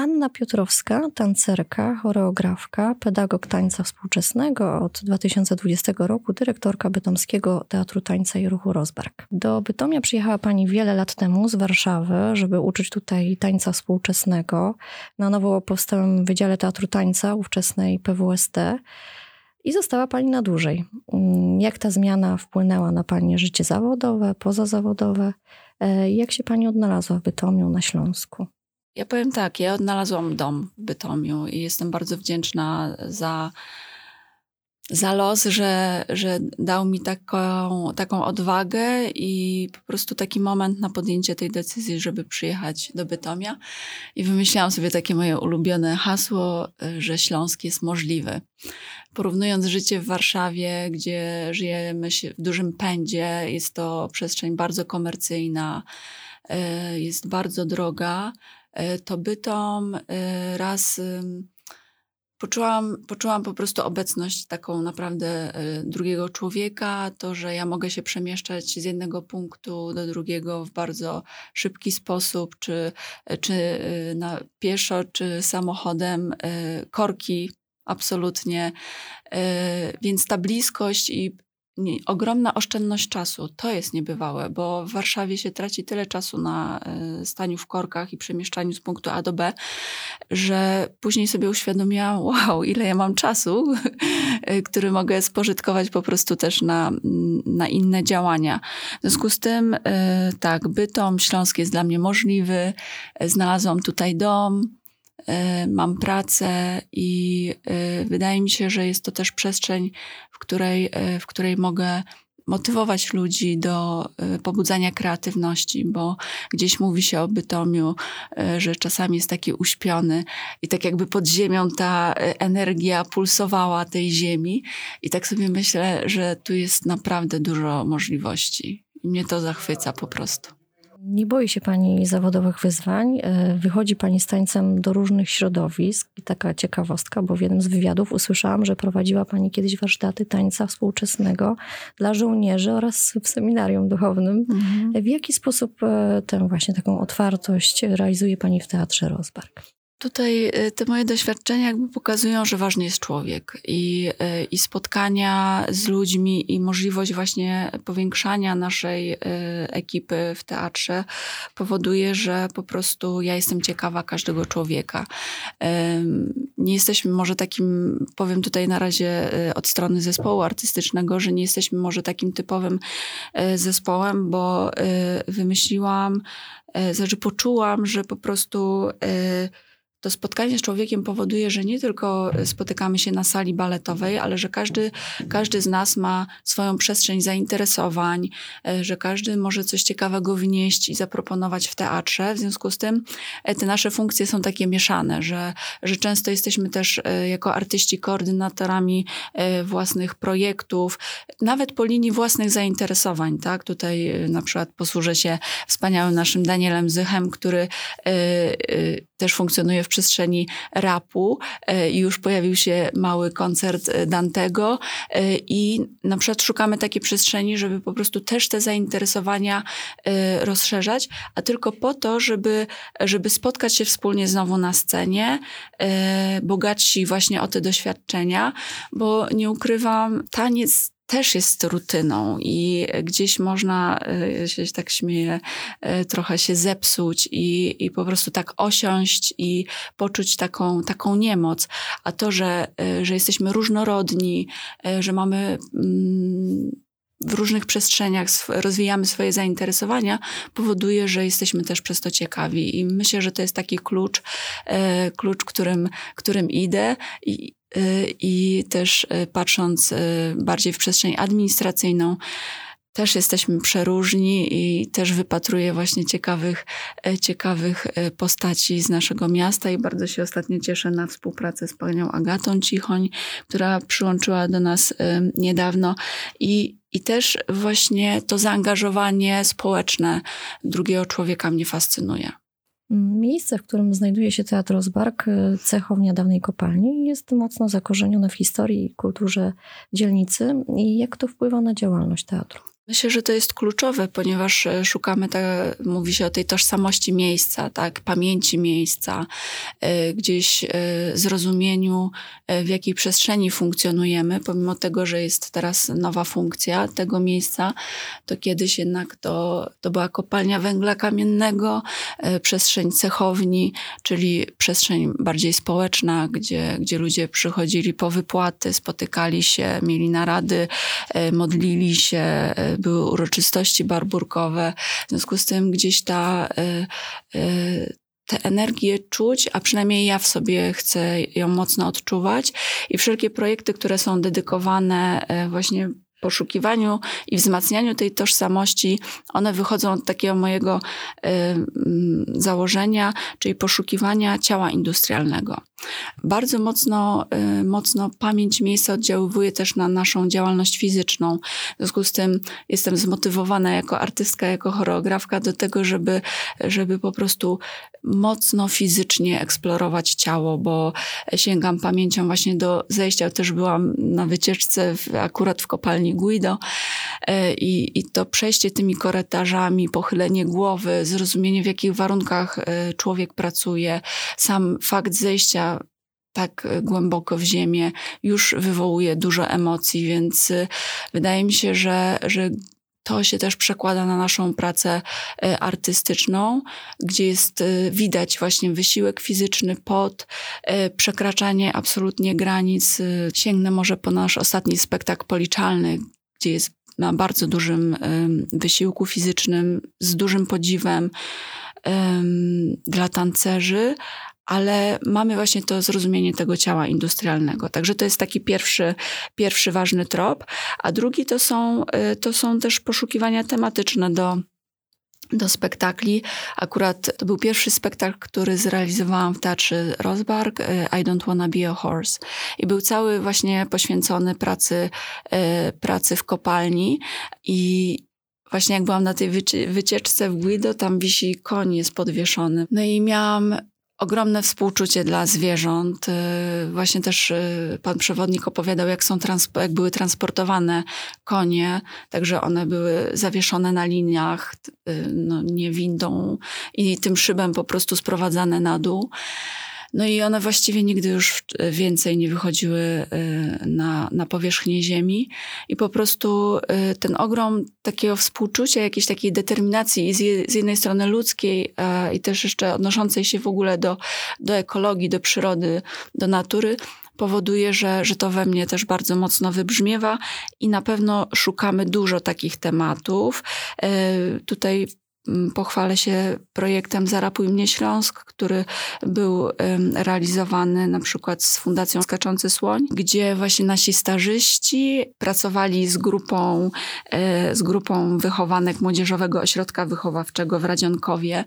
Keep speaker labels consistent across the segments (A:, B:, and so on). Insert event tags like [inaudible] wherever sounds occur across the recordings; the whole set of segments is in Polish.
A: Anna Piotrowska, tancerka, choreografka, pedagog tańca współczesnego od 2020 roku, dyrektorka Bytomskiego Teatru Tańca i Ruchu Rozbark. Do Bytomia przyjechała Pani wiele lat temu z Warszawy, żeby uczyć tutaj tańca współczesnego na nowo powstałym Wydziale Teatru Tańca ówczesnej PWST i została Pani na dłużej. Mm, jak ta zmiana wpłynęła na Pani życie zawodowe, pozazawodowe? E, jak się Pani odnalazła w Bytomiu na Śląsku?
B: Ja powiem tak, ja odnalazłam dom w Bytomiu i jestem bardzo wdzięczna za, za los, że, że dał mi taką, taką odwagę i po prostu taki moment na podjęcie tej decyzji, żeby przyjechać do Bytomia. I wymyślałam sobie takie moje ulubione hasło, że Śląsk jest możliwy. Porównując życie w Warszawie, gdzie żyjemy w dużym pędzie, jest to przestrzeń bardzo komercyjna, e, jest bardzo droga, to bytom e, raz poczułam, poczułam po prostu obecność taką naprawdę e, drugiego człowieka, to, że ja mogę się przemieszczać z jednego punktu do drugiego w bardzo szybki sposób, czy, czy na pieszo, czy samochodem, korki absolutnie. Więc ta bliskość i nie, ogromna oszczędność czasu. To jest niebywałe, bo w Warszawie się traci tyle czasu na y, staniu w korkach i przemieszczaniu z punktu A do B, że później sobie uświadomiłam, wow, ile ja mam czasu, który mogę spożytkować po prostu też na, na inne działania. W związku z tym, y, tak, Bytom Śląsk jest dla mnie możliwy. Znalazłam tutaj dom, mam pracę i y, wydaje mi się, że jest to też przestrzeń, w której, y, w której mogę motywować ludzi do pobudzania kreatywności, bo gdzieś mówi się o Bytomiu, że czasami jest taki uśpiony i tak jakby pod ziemią ta energia pulsowała tej ziemi i tak sobie myślę, że tu jest naprawdę dużo możliwości. I mnie to zachwyca po prostu.
A: Nie boi się Pani zawodowych wyzwań. E, wychodzi Pani z tańcem do różnych środowisk. I taka ciekawostka, bo w jednym z wywiadów usłyszałam, że prowadziła Pani kiedyś warsztaty tańca współczesnego dla żołnierzy oraz w seminarium duchownym. Mhm. W jaki sposób e, tę właśnie taką otwartość realizuje Pani w Teatrze Rozbark?
B: Tutaj y, te moje doświadczenia jakby pokazują, że ważny jest człowiek i, y, i spotkania z ludźmi i możliwość właśnie powiększania naszej y, ekipy w teatrze powoduje, że po prostu ja jestem ciekawa każdego człowieka. Nie jesteśmy może takim, powiem tutaj na razie od strony zespołu artystycznego, że nie jesteśmy może takim typowym zespołem, bo wymyśliłam, znaczy poczułam, że po prostu to spotkanie z człowiekiem powoduje, że nie tylko spotykamy się na sali baletowej, ale że każdy, każdy z nas ma swoją przestrzeń zainteresowań, e, że każdy może coś ciekawego wnieść i zaproponować w teatrze. W związku z tym e, te nasze funkcje są takie mieszane, że, że często jesteśmy też e, jako artyści koordynatorami własnych projektów, nawet po linii własnych zainteresowań. Tak? Tutaj na przykład posłużę się wspaniałym naszym Danielem Zychem, który też funkcjonuje w przestrzeni rapu. E, już pojawił się mały koncert e, Dantego e, i na przykład szukamy takiej przestrzeni, żeby po prostu też te zainteresowania rozszerzać, a tylko po to, żeby, żeby spotkać się wspólnie znowu na scenie, bogatsi właśnie o te doświadczenia, bo nie ukrywam, taniec też jest rutyną i gdzieś można, e, się tak śmieję, e, trochę się zepsuć i, i po prostu tak osiąść i poczuć taką, taką niemoc. A to, że, e, że jesteśmy różnorodni, że mamy mm, w różnych przestrzeniach rozwijamy swoje zainteresowania, powoduje, że jesteśmy też przez to ciekawi. I myślę, że to jest taki klucz, klucz, którym, którym idę. I, i też y, patrząc y, bardziej w przestrzeń administracyjną, też jesteśmy przeróżni i też wypatruję właśnie ciekawych, ciekawych postaci z naszego miasta i bardzo się ostatnio cieszę na współpracę z panią Agatą Cichoń, która przyłączyła do nas niedawno i, i też właśnie to zaangażowanie społeczne drugiego człowieka mnie fascynuje.
A: Miejsce, w którym znajduje się Teatr Rozbark, e, cechownia dawnej kopalni, jest mocno zakorzenione w historii i kulturze dzielnicy. I jak to wpływa na działalność teatru?
B: Myślę, że to jest kluczowe, ponieważ e, szukamy, tak, mówi się o tej tożsamości miejsca, tak, pamięci miejsca, e, gdzieś e, zrozumieniu, w jakiej przestrzeni funkcjonujemy, pomimo tego, że jest teraz nowa funkcja tego miejsca, to kiedyś jednak to, to była kopalnia węgla kamiennego, przestrzeń cechowni, czyli przestrzeń bardziej społeczna, gdzie, gdzie ludzie przychodzili po wypłaty, spotykali się, mieli narady, modlili się, były uroczystości barburkowe. W związku z tym gdzieś ta y, y, tę energię czuć, a przynajmniej ja w sobie chcę ją mocno odczuwać. I wszelkie projekty, które są dedykowane y, właśnie poszukiwaniu i wzmacnianiu tej tożsamości, one wychodzą od takiego mojego y, założenia, czyli poszukiwania ciała industrialnego. Bardzo mocno, y, mocno pamięć miejsca oddziaływuje też na naszą działalność fizyczną. W związku z tym jestem zmotywowana jako artystka, jako choreografka do tego, żeby, żeby po prostu mocno fizycznie eksplorować ciało, bo sięgam pamięcią właśnie do zejścia. Też byłam na wycieczce w, akurat w kopalni Guido y, i, i to przejście tymi korytarzami, pochylenie głowy, zrozumienie w jakich warunkach y, człowiek pracuje, sam fakt zejścia tak głęboko w ziemię, już wywołuje dużo emocji, więc y, wydaje mi się, że, że to się też przekłada na naszą pracę y, artystyczną, gdzie jest widać właśnie wysiłek fizyczny, pot, przekraczanie absolutnie granic. Sięgnę może po nasz ostatni spektakl policzalny, gdzie jest na bardzo dużym wysiłku fizycznym, z dużym podziwem dla tancerzy, ale mamy właśnie to zrozumienie tego ciała industrialnego. Także to jest taki pierwszy, pierwszy ważny trop. A drugi to są, y, to są też poszukiwania tematyczne do, do spektakli. Akurat to był pierwszy spektakl, który zrealizowałam w Teatrze Rosberg, y, I Don't Wanna Be a Horse. I był cały właśnie poświęcony pracy, y, pracy w kopalni i Właśnie jak byłam na tej wycieczce w Guido, tam wisi koń jest podwieszony. No i miałam ogromne współczucie dla zwierząt. Y, właśnie też y, pan przewodnik opowiadał, jak, są jak były transportowane konie, także one były zawieszone na liniach, y, no, nie windą i tym szybem po prostu sprowadzane na dół. No i one właściwie nigdy już więcej nie wychodziły y, na, na powierzchnię Ziemi. I po prostu y, ten ogrom takiego współczucia, jakiejś takiej determinacji z, jednej strony ludzkiej i też jeszcze odnoszącej się w ogóle do, do ekologii, do przyrody, do natury, powoduje, że, że to we mnie też bardzo mocno wybrzmiewa i na pewno szukamy dużo takich tematów. Tutaj pochwalę się projektem Zarapuj mnie Śląsk, który był realizowany na przykład z Fundacją Skaczący Słoń, gdzie właśnie nasi starzyści pracowali z grupą, e, z grupą wychowanek Młodzieżowego Ośrodka Wychowawczego w Radzionkowie.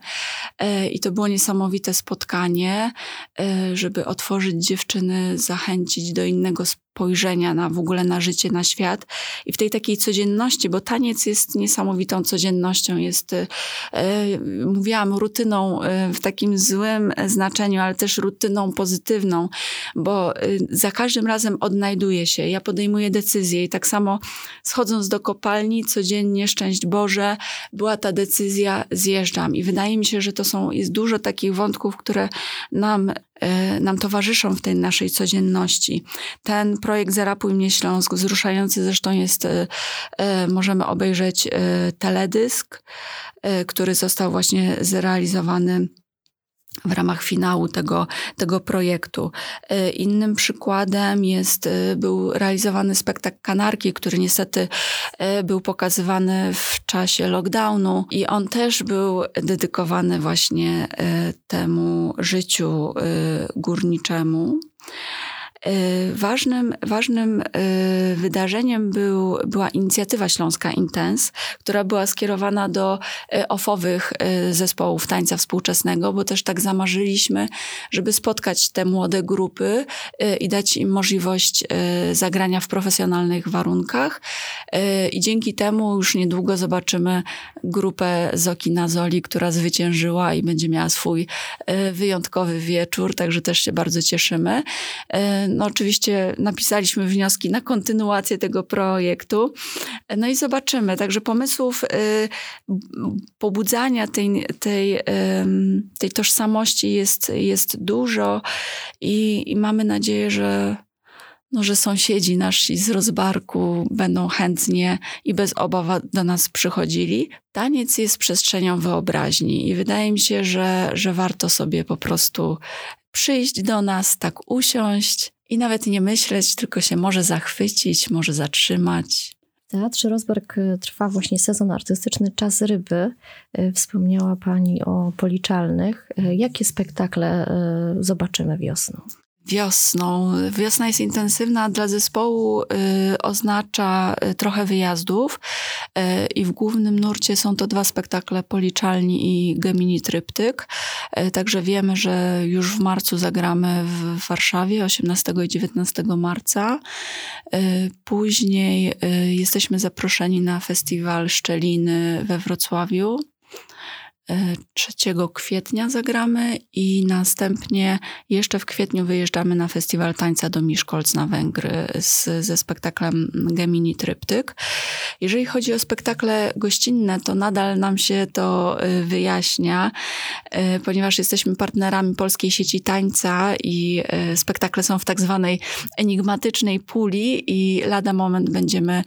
B: E, I to było niesamowite spotkanie, e, żeby otworzyć dziewczyny, zachęcić do innego spojrzenia na w ogóle na życie, na świat i w tej takiej codzienności, bo taniec jest niesamowitą codziennością, jest, e, mówiłam, rutyną e, w takim złym znaczeniu, ale też rutyną pozytywną, bo e, za każdym razem odnajduję się, ja podejmuję decyzje i tak samo schodząc do kopalni codziennie, szczęść Boże, była ta decyzja, zjeżdżam. I wydaje mi się, że to są, jest dużo takich wątków, które nam nam towarzyszą w tej naszej codzienności. Ten projekt Zarapuj mnie Śląsk, wzruszający zresztą jest, e, e, możemy obejrzeć teledysk, który został właśnie zrealizowany w ramach finału tego, tego projektu. E, innym przykładem jest, e, był realizowany spektakl Kanarki, który niestety e, był pokazywany w czasie lockdownu i on też był dedykowany właśnie temu życiu górniczemu. Y, ważnym, ważnym y, wydarzeniem był, była inicjatywa Śląska Intens, która była skierowana do y, ofowych zespołów tańca współczesnego, bo też tak zamarzyliśmy, żeby spotkać te młode grupy i dać im możliwość zagrania w profesjonalnych warunkach. I dzięki temu już niedługo zobaczymy grupę Zoki Nazoli, która zwyciężyła i będzie miała swój wyjątkowy wieczór, także też się bardzo cieszymy. No oczywiście napisaliśmy wnioski na kontynuację tego projektu. No i zobaczymy. Także pomysłów pobudzania tej, tej, tej tożsamości jest, jest dużo i, i mamy nadzieję, że no, że sąsiedzi nasi z rozbarku będą chętnie i bez obaw do nas przychodzili. Taniec jest przestrzenią wyobraźni i wydaje mi się, że, że warto sobie po prostu przyjść do nas, tak usiąść i nawet nie myśleć, tylko się może zachwycić, może zatrzymać.
A: W Teatrze Rozberg y, trwa właśnie sezon artystyczny Czas Ryby. Y, wspomniała Pani o policzalnych. Y, jakie spektakle zobaczymy wiosną?
B: Wiosną. Wiosna jest intensywna dla zespołu, y, oznacza y, trochę wyjazdów y, i w głównym nurcie są to dwa spektakle Policzalni i Gemini Tryptyk. Y, także wiemy, że już w marcu zagramy w Warszawie 18 i 19 marca. Y, później y, jesteśmy zaproszeni na festiwal Szczeliny we Wrocławiu 3 kwietnia zagramy i następnie jeszcze w kwietniu wyjeżdżamy na festiwal tańca do Miszkolc na Węgry z, ze spektaklem Gemini Tryptyk. Jeżeli chodzi o spektakle gościnne, to nadal nam się to y, wyjaśnia, y, ponieważ jesteśmy partnerami Polskiej Sieci Tańca i spektakle są w tak zwanej enigmatycznej puli i lada moment będziemy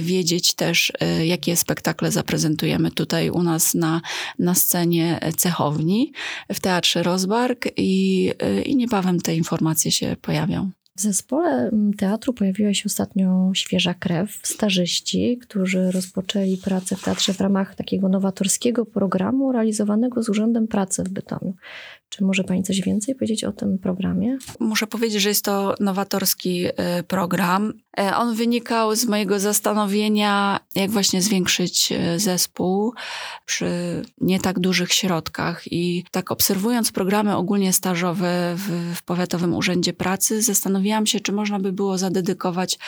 B: wiedzieć też, jakie spektakle zaprezentujemy tutaj u nas na, na scenie cechowni w Teatrze Rozbark i, i niebawem te informacje się pojawią.
A: W zespole teatru pojawiła się ostatnio świeża krew, starzyści, którzy rozpoczęli pracę w teatrze w ramach takiego nowatorskiego programu realizowanego z Urzędem Pracy w Bytomiu. Czy może Pani coś więcej powiedzieć o tym programie?
B: Muszę powiedzieć, że jest to nowatorski y, program. E, on wynikał z mojego zastanowienia, jak właśnie zwiększyć y, zespół przy nie tak dużych środkach. I tak obserwując programy ogólnie stażowe w, w Powiatowym Urzędzie Pracy, zastanowiłam się, czy można by było zadedykować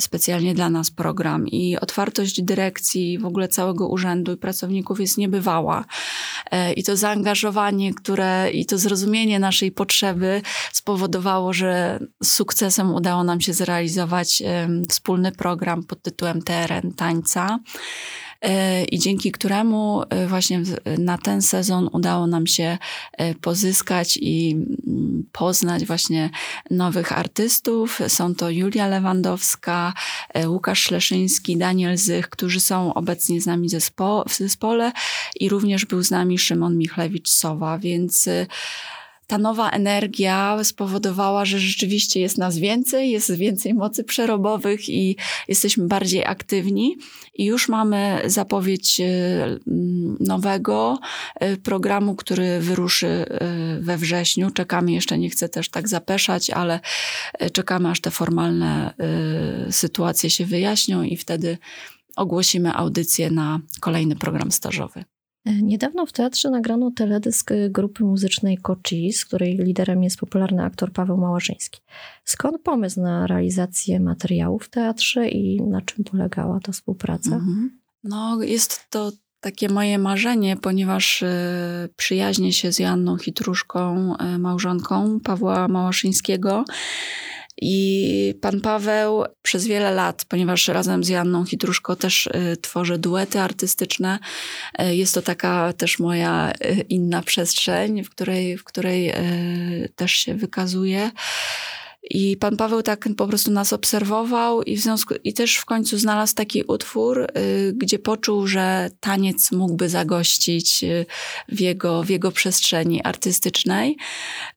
B: specjalnie dla nas program. I otwartość dyrekcji, w ogóle całego urzędu i pracowników jest niebywała. E, I to zaangażowanie, które i to to zrozumienie naszej potrzeby spowodowało, że z sukcesem udało nam się zrealizować wspólny program pod tytułem Teren Tańca i dzięki któremu e, właśnie na ten sezon udało nam się e, pozyskać i mm, poznać właśnie nowych artystów. Są to Julia Lewandowska, Łukasz Szleszyński, Daniel Zych, którzy są obecnie z nami w zespole i również był z nami Szymon Michlewicz-Sowa, więc ta nowa energia spowodowała, że rzeczywiście jest nas więcej, jest więcej mocy przerobowych i jesteśmy bardziej aktywni. I już mamy zapowiedź e, nowego e, programu, który wyruszy e, we wrześniu. Czekamy, jeszcze nie chcę też tak zapeszać, ale czekamy, aż te formalne sytuacje się wyjaśnią i wtedy ogłosimy audycję na kolejny program stażowy.
A: Niedawno w teatrze nagrano teledysk grupy muzycznej z której liderem jest popularny aktor Paweł Małaszyński. Skąd pomysł na realizację materiału w teatrze i na czym polegała ta współpraca? Mhm.
B: No, jest to takie moje marzenie, ponieważ y, przyjaźnię się z Janną Hitruszką, y, małżonką Pawła Małaszyńskiego. I pan Paweł przez wiele lat, ponieważ razem z Janną Hitruszko też y, tworzę duety artystyczne, y, jest to taka też moja y, inna przestrzeń, w której, w której też się wykazuję. I pan Paweł tak po prostu nas obserwował i, w związku, i też w końcu znalazł taki utwór, y, gdzie poczuł, że taniec mógłby zagościć y, w jego, w jego przestrzeni artystycznej.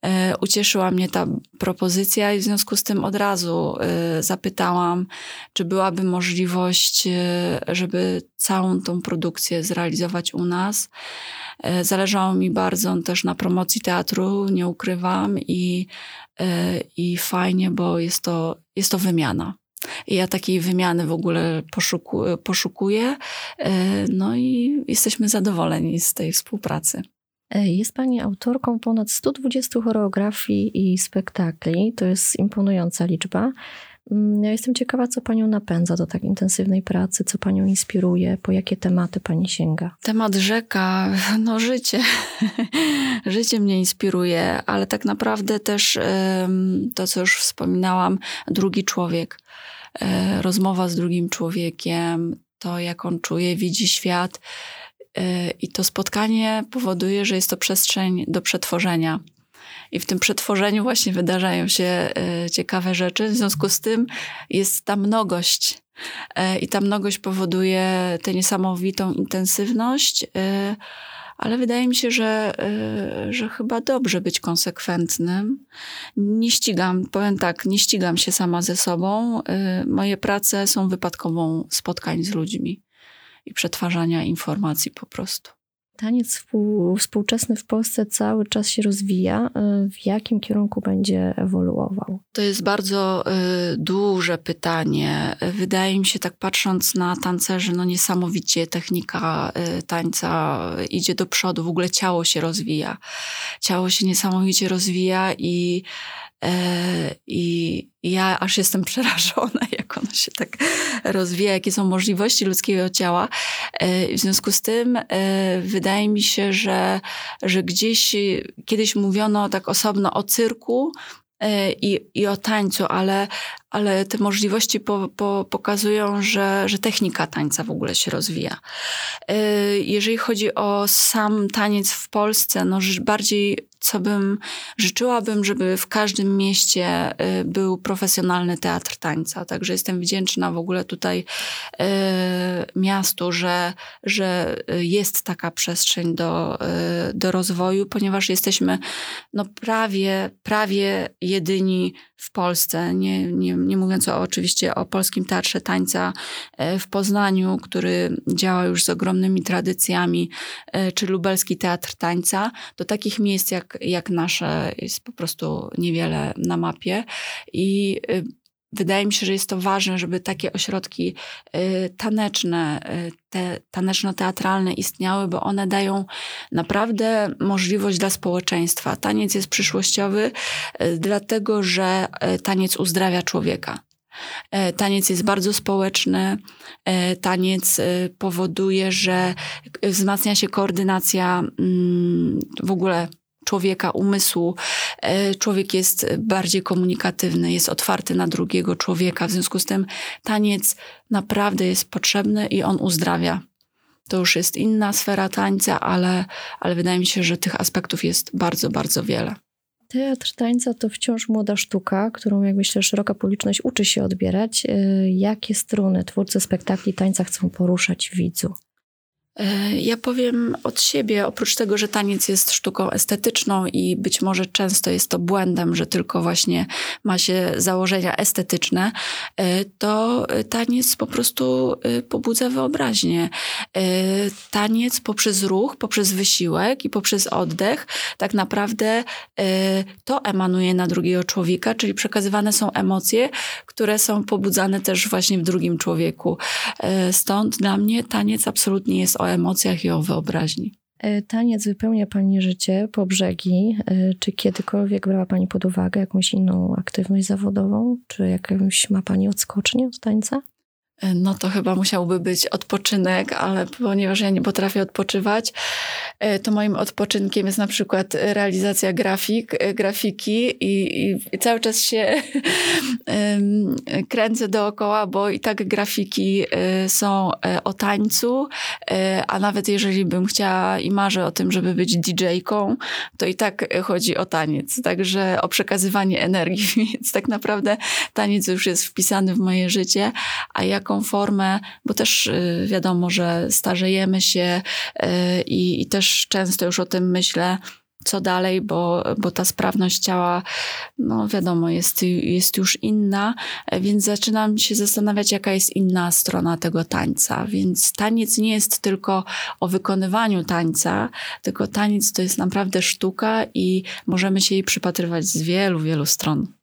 B: Y, ucieszyła mnie ta propozycja i w związku z tym od razu y, zapytałam, czy byłaby możliwość, y, żeby całą tą produkcję zrealizować u nas. Y, zależało mi bardzo też na promocji teatru, nie ukrywam, i i fajnie, bo jest to, jest to wymiana. I ja takiej wymiany w ogóle poszuku, poszukuję, e, no i jesteśmy zadowoleni z tej współpracy.
A: E, jest Pani autorką ponad 120 choreografii i spektakli. To jest imponująca liczba. Mm, ja jestem ciekawa, co Panią napędza do tak intensywnej pracy, co Panią inspiruje, po jakie tematy Pani sięga?
B: Temat rzeka, [laughs] no życie. [laughs] życie mnie inspiruje, ale tak naprawdę też to, co już wspominałam, drugi człowiek. E, rozmowa z drugim człowiekiem, to jak on czuje, widzi świat. E, I to spotkanie powoduje, że jest to przestrzeń do przetworzenia i w tym przetworzeniu właśnie wydarzają się e, ciekawe rzeczy. W związku z tym jest ta mnogość. E, I ta mnogość powoduje tę niesamowitą intensywność, e, ale wydaje mi się, że, że chyba dobrze być konsekwentnym. Nie ścigam, powiem tak, nie ścigam się sama ze sobą. Moje prace są wypadkową spotkań z ludźmi i przetwarzania informacji po prostu.
A: Taniec współczesny w Polsce cały czas się rozwija. W jakim kierunku będzie ewoluował?
B: To jest bardzo y, duże pytanie. Wydaje mi się, tak patrząc na tancerzy, no niesamowicie technika y, tańca idzie do przodu. W ogóle ciało się rozwija. Ciało się niesamowicie rozwija i E, I ja aż jestem [laughs] przerażona, jak ono się tak rozwija, jakie są możliwości ludzkiego ciała. E, w związku z tym e, wydaje mi się, że, że gdzieś kiedyś mówiono tak osobno o cyrku, i, i o tańcu, ale, ale te możliwości po, po, pokazują, że, że technika tańca w ogóle się rozwija. Jeżeli chodzi o sam taniec w Polsce, no bardziej co bym życzyłabym, żeby w każdym mieście y, był profesjonalny teatr tańca. Także jestem wdzięczna w ogóle tutaj y, miastu, że, że jest taka przestrzeń do, y, do rozwoju, ponieważ jesteśmy no prawie, prawie jedyni w Polsce, nie, nie, nie mówiąc o, oczywiście o Polskim Teatrze Tańca w Poznaniu, który działa już z ogromnymi tradycjami, czy Lubelski Teatr Tańca, do takich miejsc jak jak, nasze jest po prostu niewiele na mapie. I y, wydaje mi się, że jest to ważne, żeby takie ośrodki y, taneczne, y, te taneczno-teatralne istniały, bo one dają naprawdę możliwość dla społeczeństwa. Taniec jest przyszłościowy, dlatego że taniec uzdrawia człowieka. Taniec jest bardzo społeczny. Taniec powoduje, że wzmacnia się koordynacja mm, w ogóle człowieka, umysłu. E, człowiek jest bardziej komunikatywny, jest otwarty na drugiego człowieka. W związku z tym taniec naprawdę jest potrzebny i on uzdrawia. To już jest inna sfera tańca, ale, ale wydaje mi się, że tych aspektów jest bardzo, bardzo wiele.
A: Teatr tańca to wciąż młoda sztuka, którą, jak myślę, szeroka publiczność uczy się odbierać. E, jakie struny twórcy spektakli tańca chcą poruszać widzu?
B: E, ja powiem od siebie, oprócz tego, że taniec jest sztuką estetyczną i być może często jest to błędem, że tylko właśnie ma się założenia estetyczne, e, to taniec po prostu e, pobudza wyobraźnię. Taniec poprzez ruch, poprzez wysiłek i poprzez oddech tak naprawdę to emanuje na drugiego człowieka, czyli przekazywane są emocje, które są pobudzane też właśnie w drugim człowieku. Stąd dla mnie taniec absolutnie jest o emocjach i o wyobraźni.
A: E, taniec wypełnia Pani życie po brzegi. E, czy kiedykolwiek brała Pani pod uwagę jakąś inną aktywność zawodową? Czy jakąś ma Pani odskocznię od tańca?
B: No to chyba musiałby być odpoczynek, ale ponieważ ja nie potrafię odpoczywać, e, to moim odpoczynkiem jest na przykład realizacja grafik, e, grafiki i, i cały czas się [laughs] kręcę dookoła, bo i tak grafiki e, są o tańcu, a nawet jeżeli bym chciała i marzę o tym, żeby być DJ-ką, to i tak chodzi o taniec, także o przekazywanie [laughs] energii, więc tak naprawdę taniec już jest wpisany w moje życie, a jak jaką formę, bo też y, wiadomo, że starzejemy się y, i, i też często już o tym myślę, co dalej, bo, bo ta sprawność ciała, no wiadomo, jest, jest już inna, więc zaczynam się zastanawiać, jaka jest inna strona tego tańca. Więc taniec nie jest tylko o wykonywaniu tańca, tylko taniec to jest naprawdę sztuka i możemy się jej przypatrywać z wielu, wielu stron.